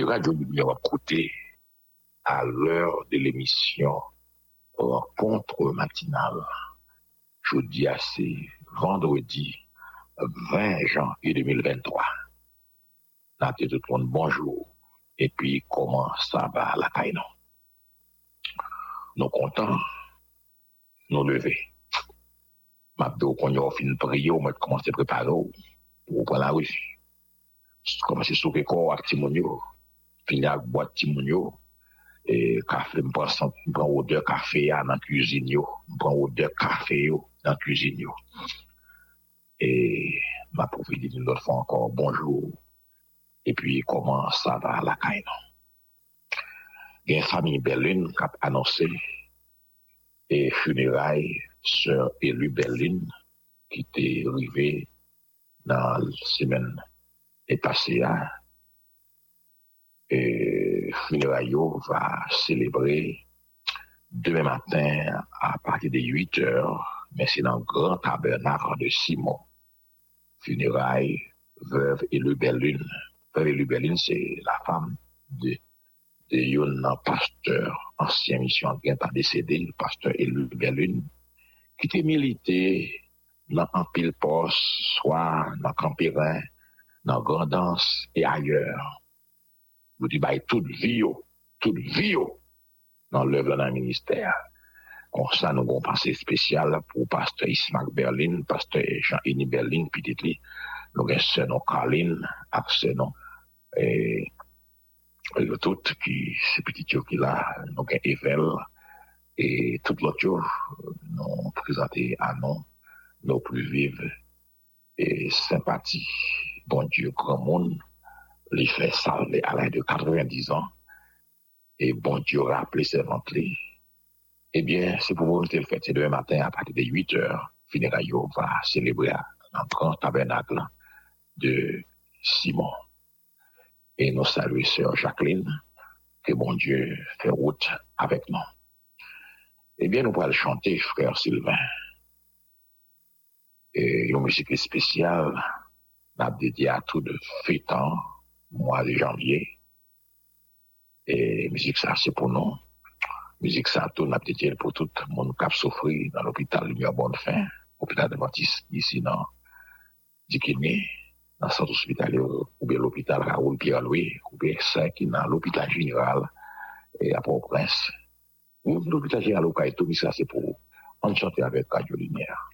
Radio Lumière va côté à l'heure de l'émission Rencontre matinale. Jeudi à c'est vendredi 20 janvier 2023. Là, tout le monde, bonjour. Et puis, comment ça va la caille? Nous contents, nous lever. Mabdo, a fini de prier, on va commencer à préparer pour prendre la rue. Commencer à souper corps Timonio, finir avec boîte Timonio, et café, me prend, me prend odeur café dans la cuisine, yo. prend odeur café yo, dans cuisine. Yo. Et ma profite d'une autre fois encore bonjour. Et puis, comment ça va la caille? Il y a une famille Berlin qui a annoncé et funérailles sœur élue Berlin qui était arrivée dans la semaine passée. Et funérailles va célébrer demain matin à partir de 8 heures, mais c'est dans le grand tabernacle de Simon. Funérailles, veuve élue Berlin. Veuve élue Berlin, c'est la femme de de pasteur, ancien mission qui est décédé, le pasteur élu Berlin, qui était milité dans un pile poste, soit dans Campirin, dans Grandance et ailleurs. Vous dites, bah, toute vie, toute vie, dans l'œuvre d'un ministère. Comme ça, nous avons pensé spécial pour pasteur Ismac Berlin, pasteur Jean-Éni Berlin, puis nous avons ce nom Caroline, avec ce nom, et le tout qui, ces petits choses qui là, nous avons Evel, et tout l'autre jour, nous présenté à nous, nos plus vives et sympathie. Bon Dieu, grand monde, les fait à l'âge de 90 ans, et bon Dieu, rappeler ses ventres. Eh bien, c'est pour vous le fait, c'est demain matin, à partir de 8 heures, funérailles va célébrer un grand tabernacle de Simon et nous saluons sœur Jacqueline, que bon Dieu fait route avec nous. Eh bien, nous allons chanter, frère Sylvain. Et une musique spéciale, n'a dédié à tout de fêtant, mois de janvier. Et musique ça, c'est pour nous. Musique ça, tout n'a pour tout le monde qui a souffert dans l'hôpital Lumière Bonne Fin, hôpital de Baptiste, ici dans Dikini dans le centre hospitalier ou bien l'hôpital Raoul Pierre-Louis, ou bien ça qui dans l'hôpital général et à Port-au-Prince. L'hôpital général au Caïto, mais ça c'est pour enchanter avec Radio Lumière.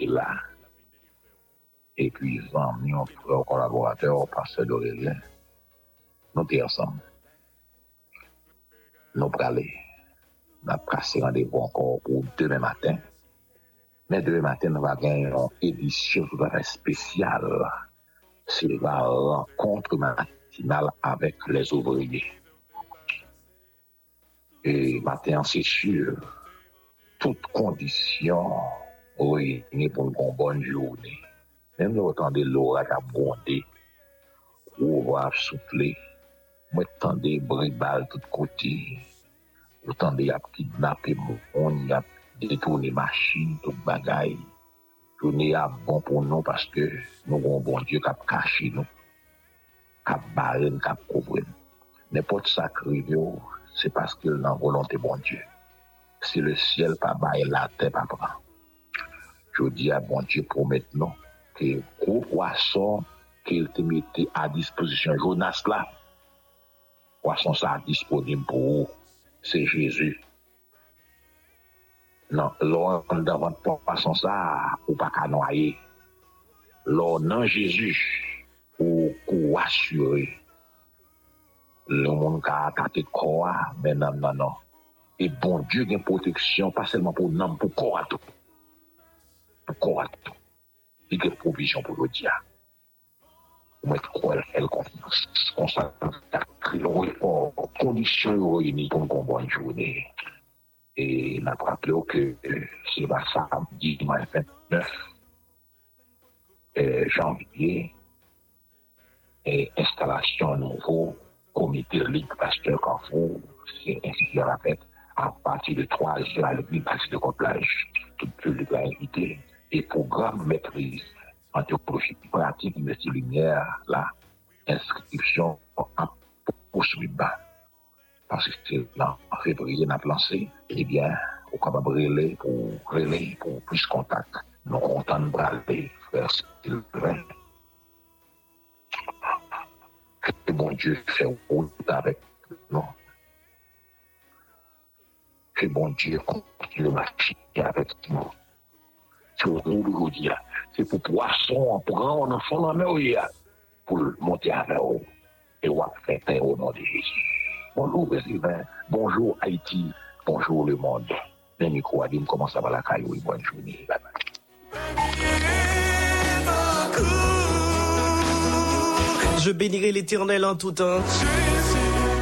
Vin est là. Et puis, amis, mon frère collaborateur, pasteur d'Aurélien, nous sommes ensemble. Nous aller. Nous avons passé rendez-vous encore pour demain matin. Mais demain matin, nous allons gagner une édition spéciale. C'est la rencontre matinale avec les ouvriers. Et matin, c'est sûr, toutes conditions ou ni pou nou kon bon jouni. Nem nou tande lora ka bonde, ou wav souple, mwen tande bribal tout koti, ou tande ap kidnap e moun, ap detouni machin, tout bagay, touni ap bon pou nou, paske nou kon bon diyo kap kashi nou, kap baren, kap kouvren. Nepot sakri yo, se paske nan volante bon diyo. Si le siel pa baye, la te pa pran. jodi a bon Dje promet nou ke kou kwason ke el te mette a disposisyon Jonas la. Kwason sa disponim pou ou, se Jezu. Nan, lor an davan kwason sa ou pa kanon aye. Lor nan Jezu ou kou asyure. Le moun ka atate kwa, men nan nan nan. E bon Dje gen proteksyon, pa selman pou nan, pou kwa tou. Le y a une provision pour le dia. Vous mettez quoi, elle confiance. On s'en en conditions réunies pour une bonne journée. Et on a rappelé que c'est la samedi, dimanche 29 euh, janvier, et installation nouveau comité Ligue Pasteur Carrefour, c'est ainsi qu'il rappelle, à partir de 3 heures à l'église de Côte-Plage, tout public a invité, et programme maîtrise anthropologie pratique, Université Lumière, là, inscription en poursuite bas. Parce que c'est là, en février, on a lancé, eh bien, au capable relais pour relais pour plus contact. Nous comptons de braler, frère Sylvain. Que bon Dieu fait route avec nous. Que bon Dieu continue de marcher avec nous. C'est au nous aujourd'hui. C'est pour poisson, prendre un enfant dans la mer, pour monter avec eux. Et on va faire nom de Jésus. Bonjour. Bonjour, Haïti. Bonjour, le monde. Le micro a dit, comment ça va la caillou? Bonne journée. Je bénirai l'éternel en tout temps.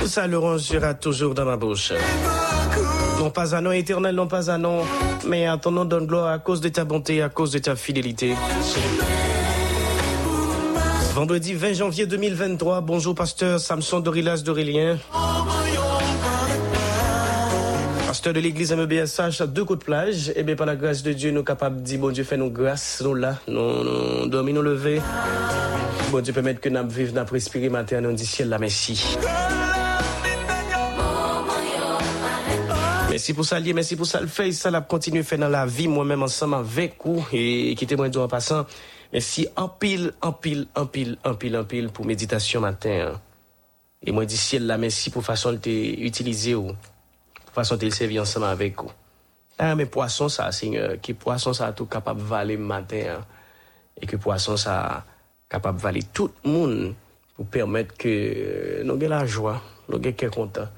Sa louange sera toujours dans ma bouche. Non pas un nom éternel, non pas un nom, mais à ton nom donne gloire à cause de ta bonté, à cause de ta fidélité. Vendredi 20 janvier 2023, bonjour pasteur Samson Dorilas d'Aurélien. Pasteur de l'église MEBSH à deux côtes plage, et bien par la grâce de Dieu, nous sommes capables de dire, bon Dieu, fais nous grâce, nous là, nous, nous dormons, nous lever. Bon Dieu, permettre que nous vivions, nous respirer matin, nous ciel la merci. Merci pour ça, lié, merci pour ça, le fait, ça l'a continué faire dans la vie, moi-même ensemble avec vous, et qui témoigne en passant. Merci en pile, en pile, en pile, en pile, en pile pour méditation matin. hein. Et moi, dis ciel là, merci pour façon de t'utiliser ou pour façon de servir ensemble avec vous. Ah, mais poisson, ça, Seigneur, qui poisson, ça, tout capable de valer matin. hein. Et que poisson, ça, capable de valer tout le monde pour permettre que euh, nous ayons la joie, nous ayons content.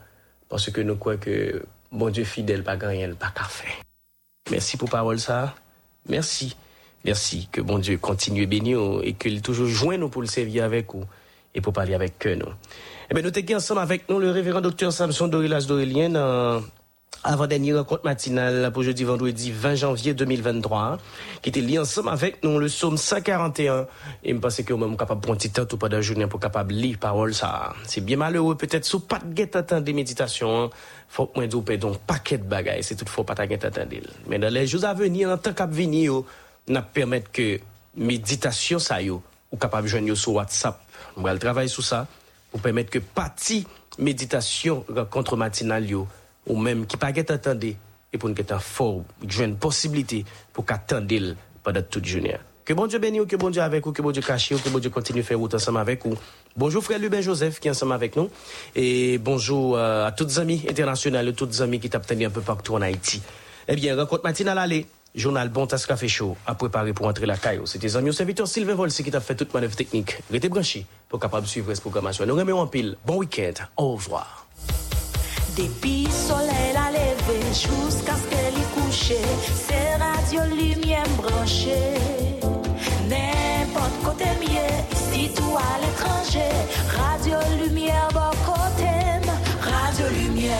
Parce que nous croyons que bon Dieu fidèle, pas rien, pas faire. Merci pour parole ça. Merci. Merci. Que bon Dieu continue bénir et qu'il toujours joint nous pour le servir avec vous et pour parler avec nous. Eh bien, nous sommes ensemble avec nous le révérend docteur Samson Dorilas Dorélien dans avant-dernière rencontre matinale pour jeudi vendredi 20 janvier 2023 qui était lié ensemble avec nous le psaume 141 et me pense que même capable un petit temps tout pendant la journée pour capable lire parole ça c'est bien malheureux peut-être sous pas de guette attendre des méditations hein. faut que moi douper donc paquet de bagages c'est toutefois pas ta guette mais dans les jours à venir en tant qu'à venir n'a permettre que méditation ça yo ou capable de joindre sur WhatsApp. On va le travailler sur ça pour permettre que partie méditation rencontre matinale yo ou même qui pas qu'à attendre et pour nous être fort, une possibilité pour qu'attendre pendant toute journée. Que bon Dieu bénisse que bon Dieu avec vous, que bon Dieu cache que bon Dieu continue à faire route ensemble avec vous. Bonjour frère Lubin Joseph qui est ensemble avec nous. Et bonjour euh, à toutes amis internationales, toutes les amis qui t'obtiennent un peu partout en Haïti. Eh bien, rencontre matinale à l'aller. Journal Bon Tas Café Chaud a préparé pour entrer la caillou. C'était au serviteur Sylvain Volsi qui t'a fait toute manœuvre technique. Restez branchés pour capable de suivre cette programmation. Nous remercions en pile. Bon week-end. Au revoir. Depuis soleil la lever jusqu'à ce qu'elle y couche, c'est radio lumière branchée. N'importe côté mieux, ici tout à l'étranger, radio lumière bon côté, radio lumière.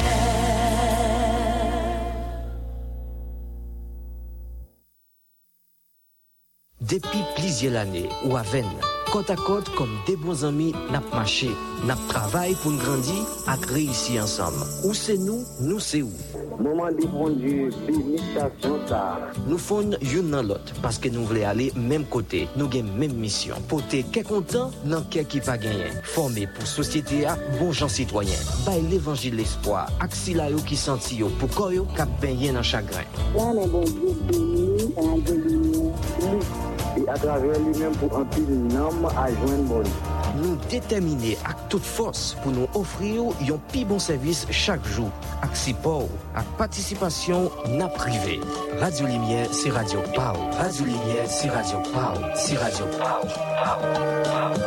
Depi plizye l'anè ou avèn, Kote a kote kom de bon zami nap mache, nap travay pou n'grandi ak reisi ansam. Ou se nou, nou se ou. Mouman dipondu, limitasyon sa. Nou fon yon nan lot, paske nou vle ale menm kote, nou gen menm misyon. Pote ke kontan, nan ke ki pa genyen. Forme pou sosyete a bon jan sitwayen. Bay l'evangil l'espoi, ak sila yo ki santi yo, pou koyo kap benyen an chagren. Ya men bon dipondu, an geni, lus. E atrave li menm pou anpil nan. Nam a jwen bon. Nou detemine ak tout fos pou nou ofri yo yon pi bon servis chak jou. Ak sipor, ak patisipasyon nan prive. Radio Limier, se radio pa ou. Radio Limier, se radio pa ou. Se radio pa ou. Pa ou, pa ou.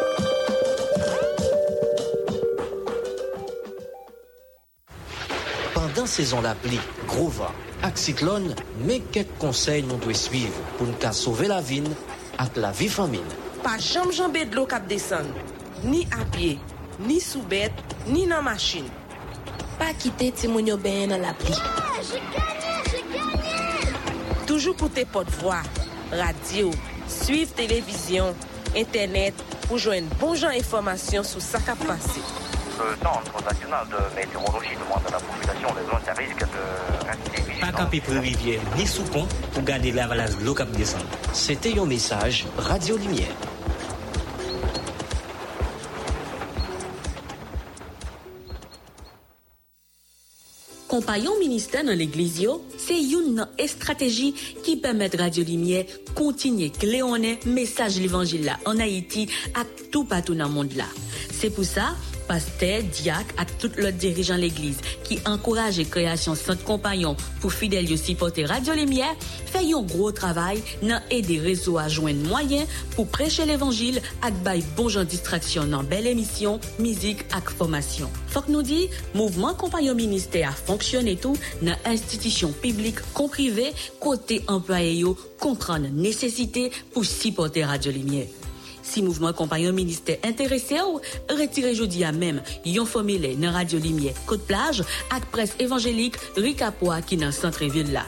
Pendan sezon la pli, grova, ak siklon, men kek konsey nou dwe suiv pou nou ka sove la vin ak la vi famine? Pa jam jambe d'lo kap desan, ni apye, ni soubet, ni nan machin. Pa kite ti moun yo ben nan la pli. Toujou koute pot vwa, radio, suiv televizyon, internet, pou jwen bon jan informasyon sou sa kap pase. Le Centre national de météorologie demande à la population les zones à risque de rester Pa kampi pou rivye ni sou pon pou gade lavalaj lo kap desan. Sete yon mesaj, Radio Lumière. Kompagnon minister nan l'Eglizyo, se yon nan estrategi ki pemet Radio Limier kontinye kleone mesaj l'Evangile la an Haiti ak tou patou nan mond la. Se pou sa, Pasteur, diak ak tout lot dirijan l'Eglise ki ankoraje kreasyon sant kompagnon pou fidel yo sipote Radio Limier, fe yon gro travay nan ede rezo a jwen mwayen pou preche l'Evangile ak bay bon jan distraksyon nan bel emisyon, mizik ak formasyon. Fok nou di, mouvment kompagnon minister a fonksyon etou nan institisyon piblik komprive kote employe yo kompran nesesite pou sipote Radio Limier. Si mouvment kompagnon minister interese ou, retire jodi a mem yon fomile nan Radio Limier Kote Plage ak pres evanjelik Rika Poa ki nan Santre Villa.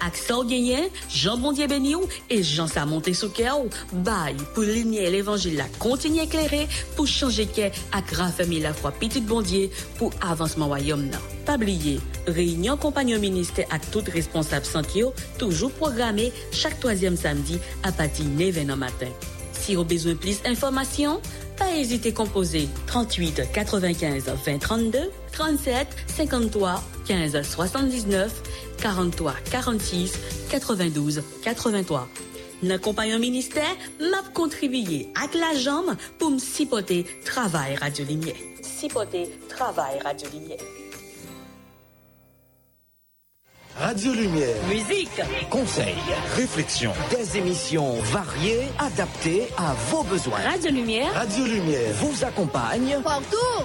Ak Saw Genyen, Jean Bondye Beni ou e Jean Samonte Souke ou, bay pou linye l'evangel la kontinye ekleri pou chanje ke ak rafemi la fwa Petit Bondye pou avansman wayom nan. Pabliye, reynyon kompagnon minister ak tout responsab Santyo toujou programe chak toazyem samdi apati 9 an matin. Si ou bezwen plis informasyon, pa ezite kompoze 38 95 20 32, 37 53 15 79, 43 46, 92 83. Nan kompanyon minister, map kontribiye ak la jam pou m sipote travay radyolimye. Sipote travay radyolimye. Radio Lumière. Musique, conseils, réflexions, des émissions variées, adaptées à vos besoins. Radio Lumière. Radio Lumière. Vous accompagne partout.